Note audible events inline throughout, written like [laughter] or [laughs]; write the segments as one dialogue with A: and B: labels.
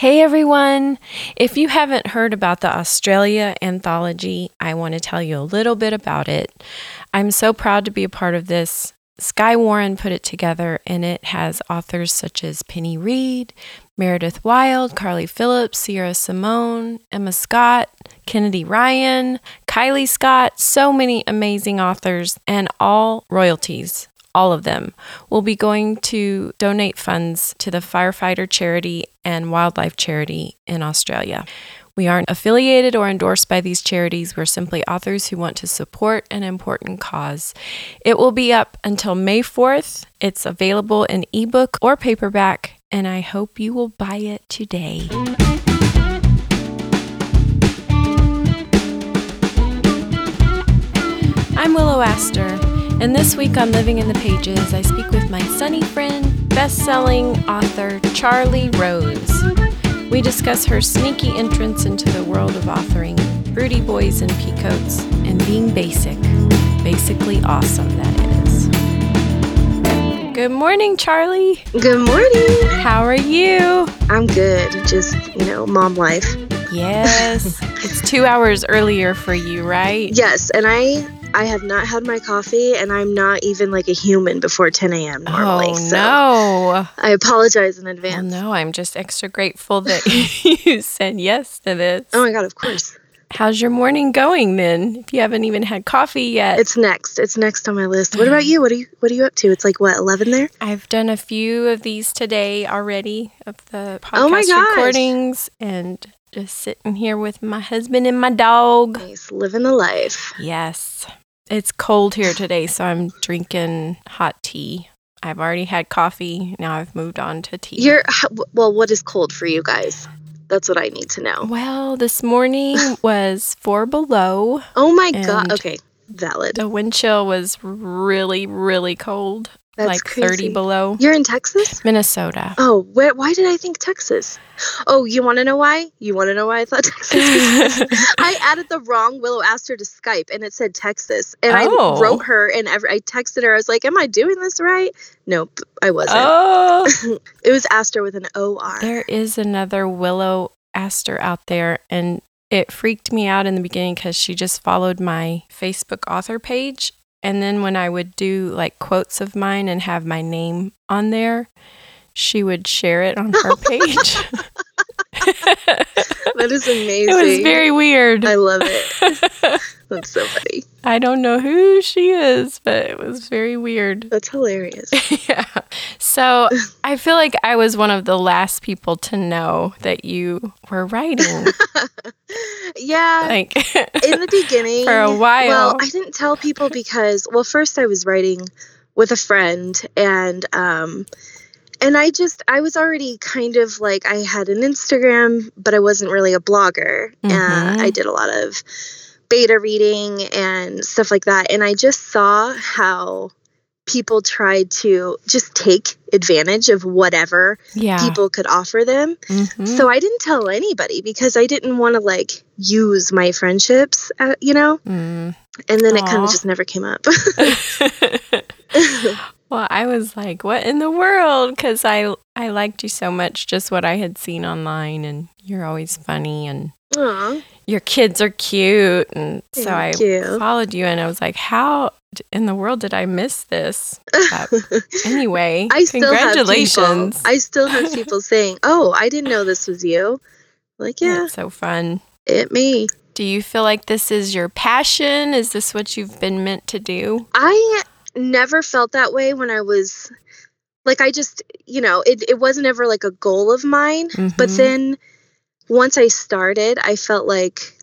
A: Hey everyone! If you haven't heard about the Australia anthology, I want to tell you a little bit about it. I'm so proud to be a part of this. Skye Warren put it together, and it has authors such as Penny Reid, Meredith Wild, Carly Phillips, Sierra Simone, Emma Scott, Kennedy Ryan, Kylie Scott, so many amazing authors, and all royalties all of them, will be going to donate funds to the firefighter charity and wildlife charity in Australia. We aren't affiliated or endorsed by these charities. We're simply authors who want to support an important cause. It will be up until May 4th. It's available in ebook or paperback, and I hope you will buy it today. I'm Willow Aster. And this week on Living in the Pages, I speak with my sunny friend, best selling author Charleigh Rose. We discuss her sneaky entrance into the world of authoring, broody boys and peacoats, and being basic. Basically awesome, that is. Good morning, Charleigh.
B: Good morning.
A: How are you?
B: I'm good. Just, you know, mom life.
A: Yes. [laughs] it's two hours earlier for you, right?
B: Yes. And I I have not had my coffee, and I'm not even like a human before 10 a.m. normally.
A: Oh,
B: so
A: no.
B: I apologize in
A: Well,
B: advance.
A: Oh, no, I'm just extra grateful that [laughs] you said yes to this.
B: Oh my god, of course.
A: How's your morning going then? If you haven't even had coffee yet.
B: It's next. It's next on my list. What about [sighs] you? What are you What are you up to? It's like what 11 there?
A: I've done a few of these today already of the podcast
B: Oh my gosh.
A: recordings and just sitting here with my husband and my dog.
B: Nice, living the life.
A: Yes. It's cold here today, so I'm drinking hot tea. I've already had coffee. Now I've moved on to tea.
B: You're well. What is cold for you guys? That's what I need to know.
A: well, this morning [laughs] was four below.
B: Oh my god. Okay, valid.
A: The wind chill was really, really cold,
B: That's
A: like
B: crazy.
A: 30 below.
B: You're in Texas?
A: Minnesota.
B: Oh, where, why did I think Texas? Oh, you want to know why? You want to know why I thought [laughs] Texas? [laughs] I added the wrong Willow Astor to Skype, and it said Texas, and
A: Oh.
B: I wrote her, and every, I texted her. I was like, "Am I doing this right?" Nope, I wasn't.
A: oh, [laughs]
B: It was Astor with an O R.
A: there is another Willow Astor out there, and it freaked me out in the beginning because she just followed my Facebook author page. And then when I would do like quotes of mine and have my name on there, she would share it on her [laughs] oh page. [laughs]
B: That is amazing.
A: it was very weird.
B: I love it. [laughs] That's so funny.
A: I don't know who she is, but it was very weird.
B: That's hilarious. [laughs]
A: yeah. So I feel like I was one of the last people to know that you were writing.
B: yeah.
A: like,
B: in the beginning
A: For a while.
B: well i didn't tell people because well first i was writing with a friend and um and i just i was already kind of like i had an instagram but i wasn't really a blogger
A: Mhm.
B: uh, i did a lot of beta reading and stuff like that and i just saw how people tried to just take advantage of whatever
A: yeah.
B: people could offer them
A: Mhm.
B: so I didn't tell anybody because I didn't want to like use my friendships, uh, you know?
A: Mm.
B: And then it kind of just never came up. [laughs] [laughs] [laughs]
A: well, I was like, "What in the world?" Because I I liked you so much, just what I had seen online, and you're always funny, and
B: Aw,
A: your kids are cute, and so I
B: you.
A: followed you, and I was like, "How in the world did I miss this?" But [laughs] anyway,
B: I still have people.
A: congratulations!
B: I still have people [laughs] saying, "Oh, I didn't know this was you." Like, yeah,
A: That's so fun.
B: it me.
A: Do you feel like this is your passion? Is this what you've been meant to do?
B: I never felt that way when I was like I just, you know, it it wasn't ever like a goal of mine, but
A: Mhm.
B: then once I started, I felt like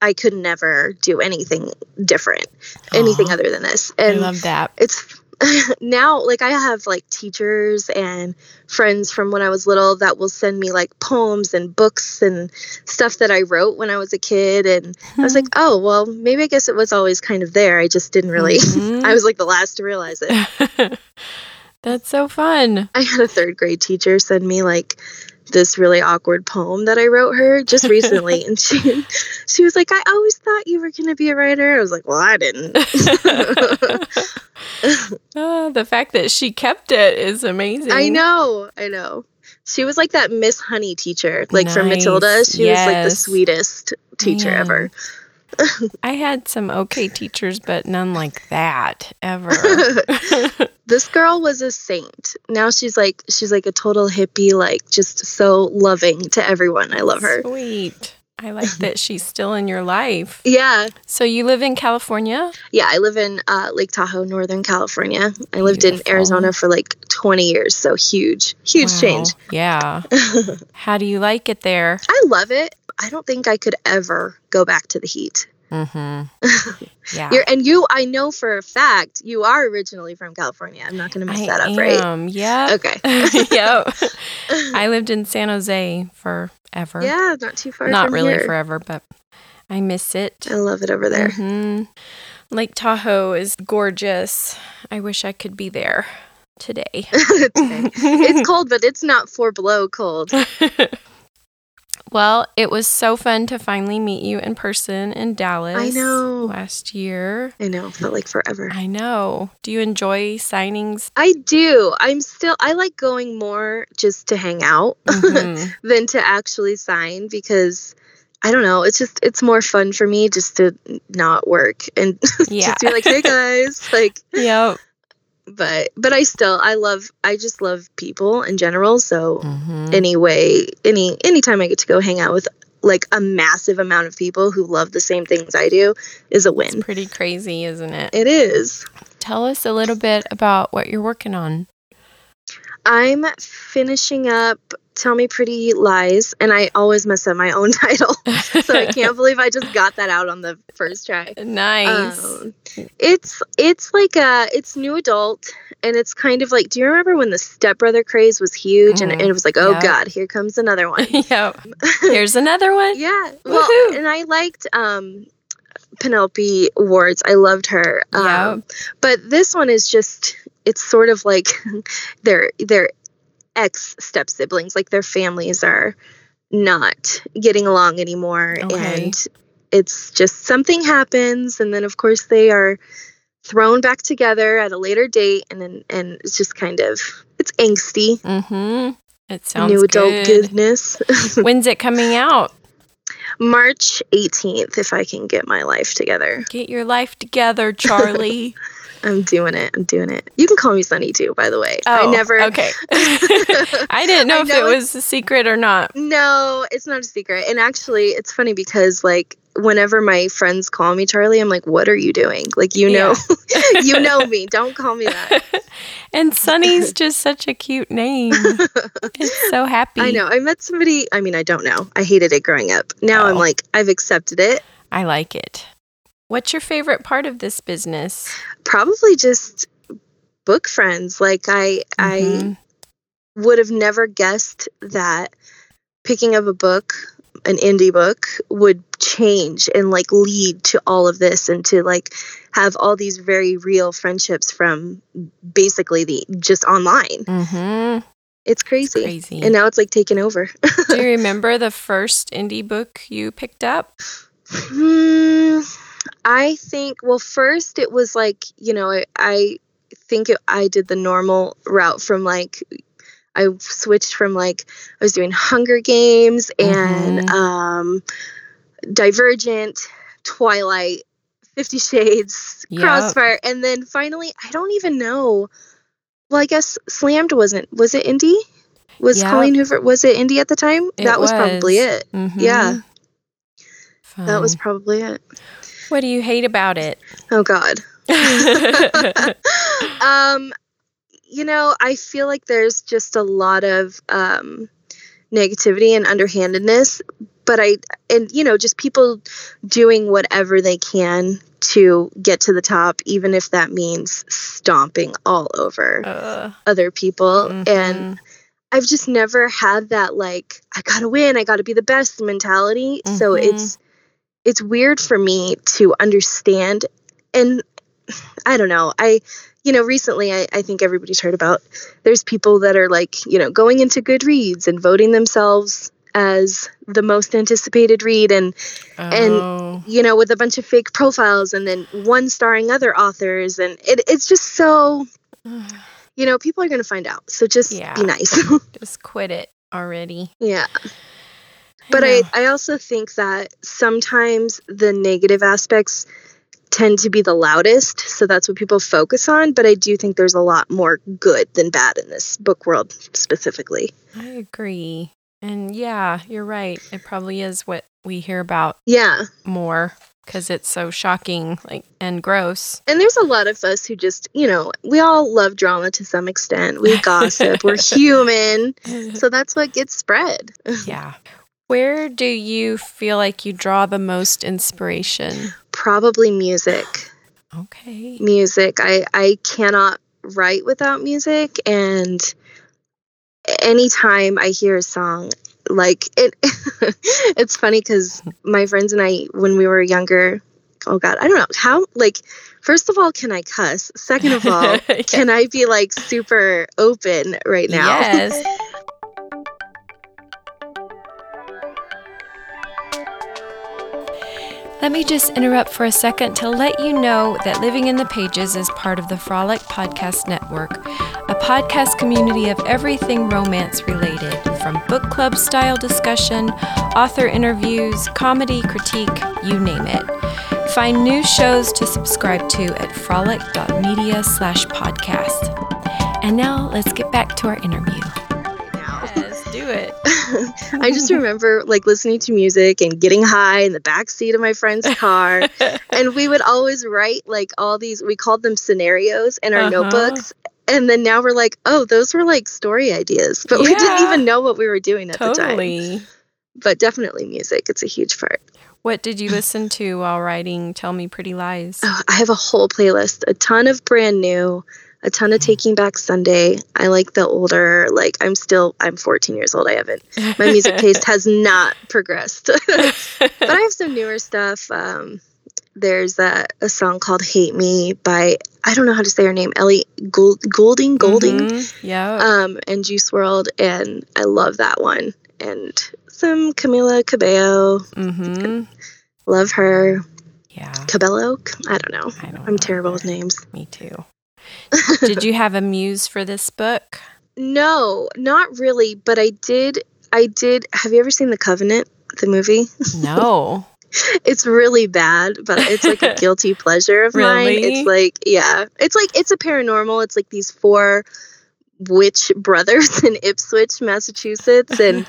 B: I could never do anything different, anything
A: Aw,
B: other than this. And I
A: love that.
B: it's [laughs] now like I have like teachers and friends from when I was little that will send me like poems and books and stuff that I wrote when I was a kid and I was like, "Oh, well, maybe I guess it was always kind of there. I just didn't really
A: Mhm. [laughs]
B: I was like the last to realize it." [laughs]
A: That's so fun.
B: I had a 3rd grade teacher send me like this really awkward poem that I wrote her just recently and she [laughs] she was like, "I always thought you were going to be a writer." I was like, "Well, I didn't." [laughs]
A: Ah, the fact that she kept it is amazing.
B: I know. I know. she was like that Miss Honey teacher, like from Matilda. She was like the sweetest teacher
A: Man.
B: ever. [laughs]
A: I had some okay teachers, but none like that ever. [laughs]
B: this girl was a saint. Now she's like she's like a total hippie, like just so loving to everyone. I love her.
A: Sweet. I like that she's still in your life. [laughs]
B: Yeah,
A: So you live in California?
B: yeah. I live in uh, Lake Tahoe, Northern California. I lived in Arizona for like 20 years, so huge, huge
A: Wow.
B: change.
A: Yeah. How do you like it there?
B: I love it. I don't think I could ever go back to the heat.
A: Mm-hmm. [laughs] Yeah.
B: You're, and you, I know for a fact, you are originally from California. I'm not going to mess
A: I
B: that up, right?
A: am. Yeah.
B: Okay. [laughs]
A: yep. [laughs] I lived in San Jose forever.
B: Yeah, not too far.
A: Not really
B: here.
A: forever, but I miss it.
B: I love it over there.
A: Mhm. Lake Tahoe is gorgeous. I wish I could be there today.
B: Today. it's cold, but it's not four below cold.
A: Well, it was so fun to finally meet you in person in Dallas.
B: I know.
A: Last year.
B: I know, felt like forever.
A: I know. Do you enjoy signings?
B: I do. I'm still. I like going more just to hang out [laughs]
A: Mhm.
B: than to actually sign because I don't know. It's just it's more fun for me just to not work and [laughs]
A: Yeah.
B: just be like, hey guys, [laughs] like.
A: Yep.
B: But but I still I love I just love people in general. So
A: Mhm.
B: anyway, any anytime I get to go hang out with like a massive amount of people who love the same things I do is a
A: It's
B: win.
A: pretty crazy, isn't it?
B: It is.
A: Tell us a little bit about what you're working on.
B: I'm finishing up Tell Me Pretty Lies, and I always mess up my own [laughs] title. so I can't believe I just got that out on the first try.
A: nice.
B: Um, it's it's like a it's new adult, and it's kind of like. Do you remember when the stepbrother craze was huge, and,
A: Mhm.
B: and it was like, oh. God, here comes another one. [laughs]
A: yep. [laughs] Here's another one.
B: yeah, well,
A: Woohoo.
B: and I liked um, Penelope Ward's. I loved her. Um, but this one is just it's sort of like [laughs] their their ex step siblings like their families are not getting along anymore
A: Okay.
B: and it's just something happens and then of course they are thrown back together at a later date and then and it's just kind of it's angsty
A: Mm-hmm. It sounds
B: new adult
A: good.
B: goodness [laughs]
A: When's it coming out?
B: march 18th if i can get my life together
A: Get your life together, Charleigh. [laughs]
B: i'm doing it i'm doing it you can call me sunny too by the way
A: Oh,
B: i never
A: Okay. [laughs] [laughs] I didn't know
B: I
A: if
B: know
A: it was a secret or not.
B: No, it's not a secret. And actually, it's funny because like whenever my friends call me Charlie, I'm like, "What are you doing?" Like you know, [laughs] you know me. Don't call me that.
A: And Sunny's just such a cute name. It's so happy.
B: I know. I met somebody. I mean, I don't know. I hated it growing up. Now I'm
A: Oh.
B: like, I've accepted it.
A: I like it. What's your favorite part of this business?
B: Probably just book friends. Like I, I
A: Mhm.
B: would have never guessed that picking up a book an indie book would change and like lead to all of this and to like have all these very real friendships from basically the just online
A: Mhm.
B: it's crazy,
A: Crazy.
B: and now it's like taken over
A: Do you [laughs] remember the first indie book you picked up?
B: Hmm, i think well first it was like you know i, I think it, i did the normal route from like I switched from like I was doing Hunger Games and
A: Mhm.
B: um, Divergent, Twilight, Fifty Shades,
A: Yep.
B: Crossfire, and then finally I don't even know. Well, I guess Slammed wasn't. Was it indie? Was
A: Yep.
B: Colleen Hoover? Was it indie at the time?
A: It
B: that was, probably
A: was.
B: it.
A: Mhm.
B: Yeah. That was probably it.
A: What do you hate about it?
B: Oh God. [laughs] um, you know, I feel like there's just a lot of um, negativity and underhandedness, but I, and you know, just people doing whatever they can to get to the top, even if that means stomping all over
A: Uh,
B: other people. And
A: mhm.
B: I've just never had that like I gotta win, I gotta be the best mentality. So
A: Mhm.
B: it's it's weird for me to understand and I don't know. I you know, recently I, I think everybody's heard about there's people that are like, you know, going into Goodreads and voting themselves as the most anticipated read and and-
A: Oh.
B: you know, with a bunch of fake profiles and then one starring other authors and it, it's just so [sighs] you know, people are going to find out. So just
A: Yeah.
B: be nice. [laughs]
A: Just quit it already.
B: yeah. But. I, I also think that sometimes the negative aspects tend to be the loudest. So that's what people focus on. But I do think there's a lot more good than bad in this book world specifically.
A: I agree. And yeah, you're right. It probably is what we hear about
B: Yeah.
A: more because it's so shocking like and gross.
B: And there's a lot of us who just, you know, we all love drama to some extent. We gossip, we're [laughs] human. [laughs] So that's what gets spread. [laughs]
A: yeah. Where do you feel like you draw the most inspiration?
B: Probably music.
A: Okay.
B: music. I I cannot write without music and anytime I hear a song like it [laughs] it's funny cuz my friends and I when we were younger oh god, I don't know how like first of all can I cuss? Second of all, [laughs]
A: Yeah.
B: can I be like super open right now?
A: Yes. [laughs] Let me just interrupt for a second to let you know that Living in the Pages is part of the Frolic Podcast Network, a podcast community of everything romance related, from book club style discussion, author interviews, comedy, critique, you name it. Find new shows to subscribe to at frolic.media slash podcast. And now let's get back to our interview.
B: I just remember like listening to music and getting high in the back seat of my friend's car. [laughs] and we would always write like all these, we called them scenarios in our
A: Uh-huh.
B: notebooks. And then now we're like, oh, those were like story ideas, but we didn't even know what we were doing at the time. But definitely music, it's a huge part.
A: What did you listen to while writing Tell Me Pretty Lies?
B: Oh, I have a whole playlist, a ton of brand new, a ton of Taking Back Sunday. I like the older, like I'm still, I'm 14 years old. I haven't, my music [laughs] taste has not progressed. [laughs] but I have some newer stuff. Um, there's a, a song called "Hate Me" by I don't know how to say her name, Ellie Gould, Goulding, Goulding,
A: Mhm, Yeah.
B: um, and Juice WRLD, and I love that one. And some Camila Cabello,
A: mm-hmm.
B: love her.
A: Yeah.
B: Cabello, I don't know.
A: I don't
B: I'm
A: know
B: terrible with names.
A: Me too. Did you have a muse for this book? [laughs]
B: No, not really, but I did. I did. Have you ever seen The Covenant, the movie? [laughs]
A: No.
B: it's really bad, but it's like a [laughs] guilty pleasure of mine. It's like, yeah, it's like it's a paranormal. It's like these four witch brothers in Ipswich, Massachusetts, and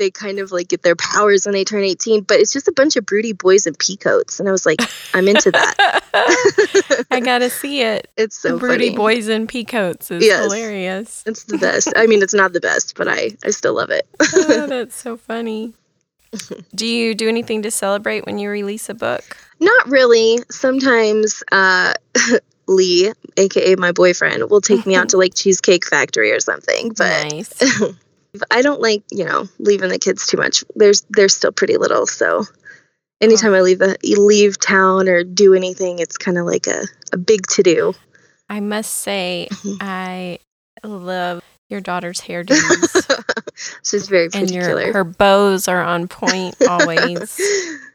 B: they kind of like get their powers when they turn 18. But it's just a bunch of broody boys in peacoats, and I was like, I'm into that. [laughs]
A: I [laughs] gotta see it.
B: It's so
A: Broody
B: funny.
A: boys in peacoats is
B: Yes.
A: hilarious.
B: It's the best. I mean, it's not the best, but I I still love it. [laughs]
A: oh, that's so funny. Do you do anything to celebrate when you release a book?
B: Not really. Sometimes uh, Lee, aka my boyfriend, will take me out to like Cheesecake Factory or something. But
A: nice.
B: I don't like, you know, leaving the kids too much. There's they're still pretty little, so anytime I leave a leave town or do anything, it's kind of like a, a big to do.
A: I must say, mm-hmm. I love your daughter's hairdos, [laughs]
B: She's very
A: and your
B: particular.
A: her bows are on point [laughs] always.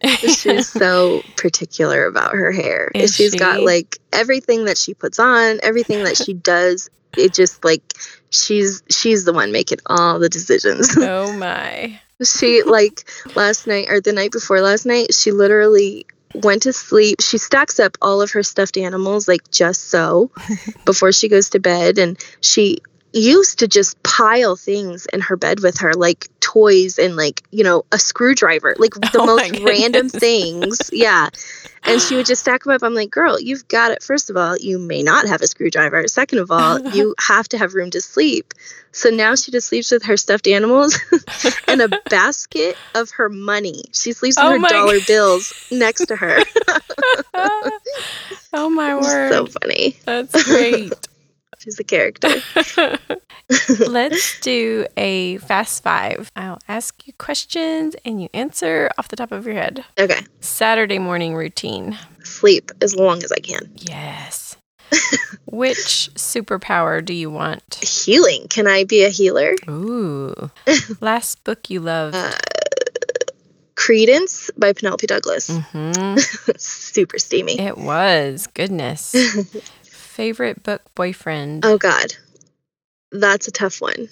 B: She's [laughs] so particular about her hair.
A: Is
B: She's got like everything that she puts on, everything that she does. It just like she's she's the one making all the decisions. [laughs]
A: oh my!
B: she like last night or the night before last night, she literally went to sleep. She stacks up all of her stuffed animals like just so [laughs] before she goes to bed and she used to just pile things in her bed with her like toys and like you know a screwdriver like the [laughs]
A: Oh
B: most random things. Yeah. And she would just stack them up. I'm like girl you've got it. First of all you may not have a screwdriver. Second of all [laughs] you have to have room to sleep. So now she just sleeps with her stuffed animals [laughs] and a basket of her money. She sleeps with
A: Oh
B: her dollar
A: God.
B: bills next to her.
A: Oh my word!
B: so funny.
A: That's great.
B: She's a character [laughs]
A: Let's do a fast five. I'll ask you questions and you answer off the top of your head.
B: okay
A: Saturday morning routine.
B: sleep as long as i can
A: Yes. [laughs] Which superpower do you want?
B: healing can i be a healer
A: Ooh. [laughs] Last book you loved.
B: Uh, Credence by Penelope Douglas.
A: hmm
B: Super steamy.
A: It was. Goodness. Favorite book boyfriend.
B: Oh God. that's a tough one.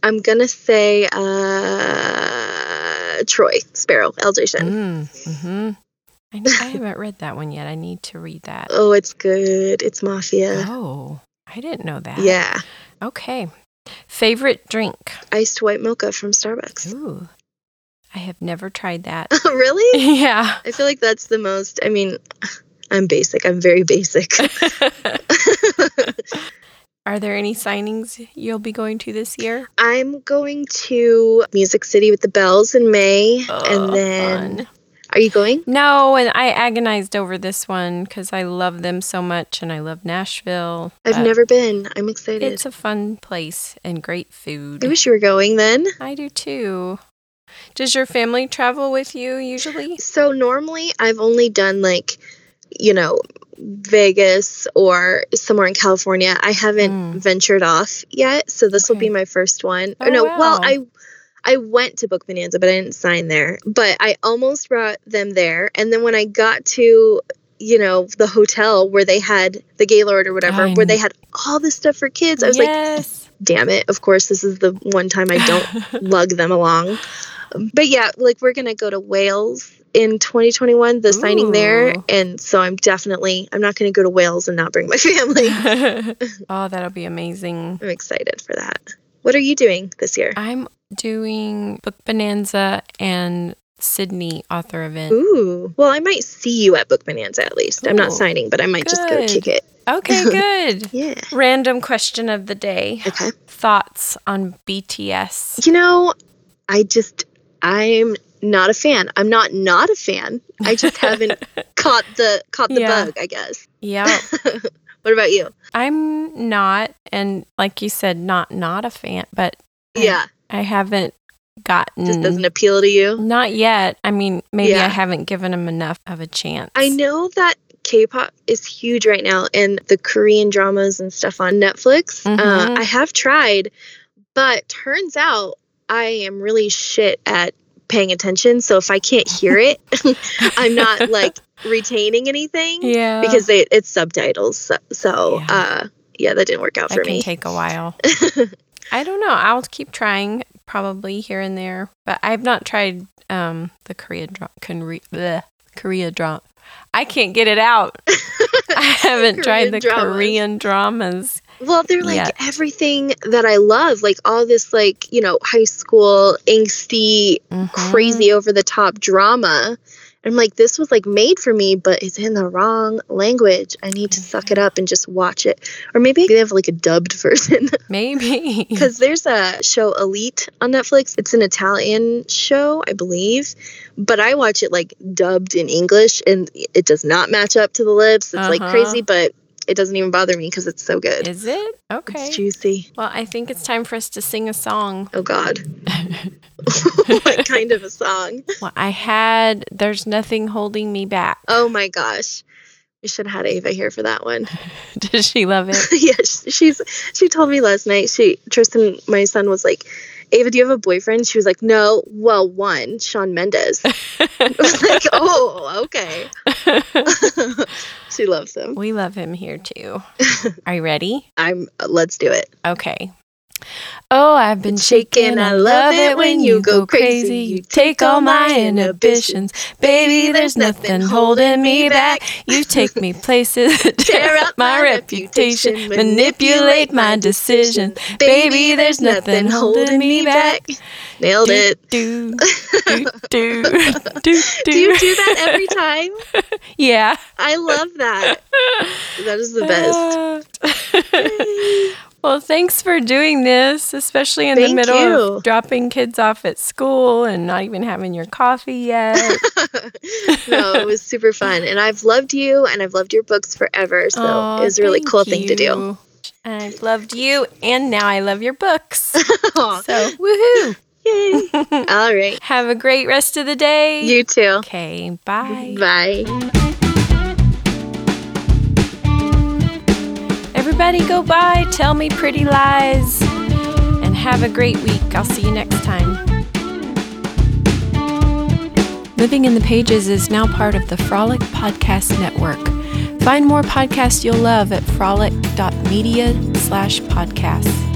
B: I'm gonna say uh, Troy Sparrow L.J. Shen.
A: Mm, hmm I, I haven't read that one yet. I need to read that.
B: Oh, it's good. It's mafia.
A: Oh, I didn't know that.
B: Yeah,
A: Okay. Favorite drink?
B: iced white mocha from Starbucks.
A: Ooh, I have never tried that. [laughs]
B: really? [laughs]
A: yeah.
B: I feel like that's the most. I mean, I'm basic. I'm very basic. [laughs] [laughs]
A: Are there any signings you'll be going to this year?
B: I'm going to Music City with the Bells in May,
A: Oh,
B: and then
A: fun.
B: are you going?
A: No, and I agonized over this one because I love them so much and I love Nashville.
B: I've never been. I'm excited.
A: It's a fun place and great food.
B: I wish you were going then.
A: I do too. Does your family travel with you usually?
B: So normally I've only done like, you know, Vegas or somewhere in California. I haven't
A: Mm.
B: ventured off yet, so this will be my first one.
A: Oh,
B: or no, well. I I went to Book Bonanza, but I didn't sign there. But I almost brought them there, and then when I got to you know the hotel where they had the Gaylord or whatever, where they had all this stuff for kids, I was like, damn it! Of course, this is the one time I don't [laughs] lug them along. But yeah, like we're gonna go to Wales in 2021, the signing there, and so I'm definitely I'm not gonna go to Wales and not bring my [laughs] family. [laughs] [laughs]
A: oh, that'll be amazing.
B: I'm excited for that. What are you doing this year?
A: I'm doing Book Bonanza and Sydney author event.
B: Ooh, well, I might see you at Book Bonanza at least. I'm not signing, but I might just go kick it.
A: Okay, good.
B: Yeah.
A: Random question of the day.
B: Okay.
A: Thoughts on BTS?
B: You know, I just I'm not a fan. I'm not not a fan. I just [laughs] haven't caught the caught the
A: Yeah.
B: bug. I guess.
A: Yeah, [laughs]
B: What about you?
A: I'm not, and like you said, not not a fan, but
B: Yeah,
A: I haven't gotten.
B: just doesn't appeal to you.
A: Not yet. I mean, maybe I haven't given them enough of a chance.
B: I know that K-pop is huge right now, and the Korean dramas and stuff on Netflix. Uh,
A: Mhm.
B: I have tried, but turns out I am really shit at paying attention. So if I can't hear it, [laughs] I'm not [laughs] like retaining anything
A: Yeah,
B: because they, it's subtitles. So, so
A: Yeah.
B: uh, yeah, that didn't work out
A: that
B: for
A: can
B: me.
A: take a [laughs] while. I don't know. I'll keep trying, probably here and there, but I've not tried um the Korea dra- Korea, bleh, Korea drama. I can't get it out. I haven't tried the
B: dramas.
A: Korean dramas.
B: Well, they're like
A: Yeah.
B: everything that I love, like all this, like, you know, high school angsty
A: Mhm.
B: crazy over the top drama. I'm like, this was like made for me, but it's in the wrong language. I need to suck it up and just watch it. Or maybe they have like a dubbed [laughs] version.
A: Maybe.
B: Because there's a show Elite on Netflix. It's an Italian show, I believe. But I watch it like dubbed in English and it does not match up to the lips. It's like
A: Uh-huh.
B: crazy, but it doesn't even bother me because it's so good.
A: Is it? Okay.
B: It's juicy.
A: Well, I think it's time for us to sing a song.
B: Oh God. [laughs] [laughs] what kind of a song?
A: Well, I had There's Nothing Holding Me Back.
B: Oh my gosh. We should have had Ava here for that one. [laughs]
A: Does she love it?
B: yes, she's she told me last night. She Tristan, my son, was like, "Ava, do you have a boyfriend?" She was like, "No." Well, one, Shawn Mendes. I was [laughs] like, "Oh, okay." [laughs] she loves him.
A: we love him here too. [laughs] Are you ready?
B: I'm. let's do it.
A: Okay. Oh, I've been shaking. I love it when you go crazy. You take all my inhibitions. Baby, there's nothing holding me back. You take me [laughs] places, [laughs] tear up my reputation, manipulate my decision. Baby, there's nothing holding me back.
B: Nailed it.
A: Do, do, do, do, [laughs] do.
B: Do you do that every time?
A: Yeah.
B: I love that. That is the best.
A: Well, thanks for doing this, especially in the middle
B: you.
A: of dropping kids off at school and not even having your coffee yet. [laughs]
B: no, it was super fun. And I've loved you and I've loved your books forever. So
A: Aw,
B: it was a really
A: thank
B: cool thing to do.
A: I've loved you, and now I love your books. [laughs] So, woohoo!
B: Yay. [laughs] All right.
A: Have a great rest of the day.
B: You too.
A: okay, bye.
B: Bye.
A: Everybody go by, tell me pretty lies, and have a great week. I'll see you next time. Living in the Pages is now part of the Frolic Podcast Network. Find more podcasts you'll love at frolic.media slash podcasts.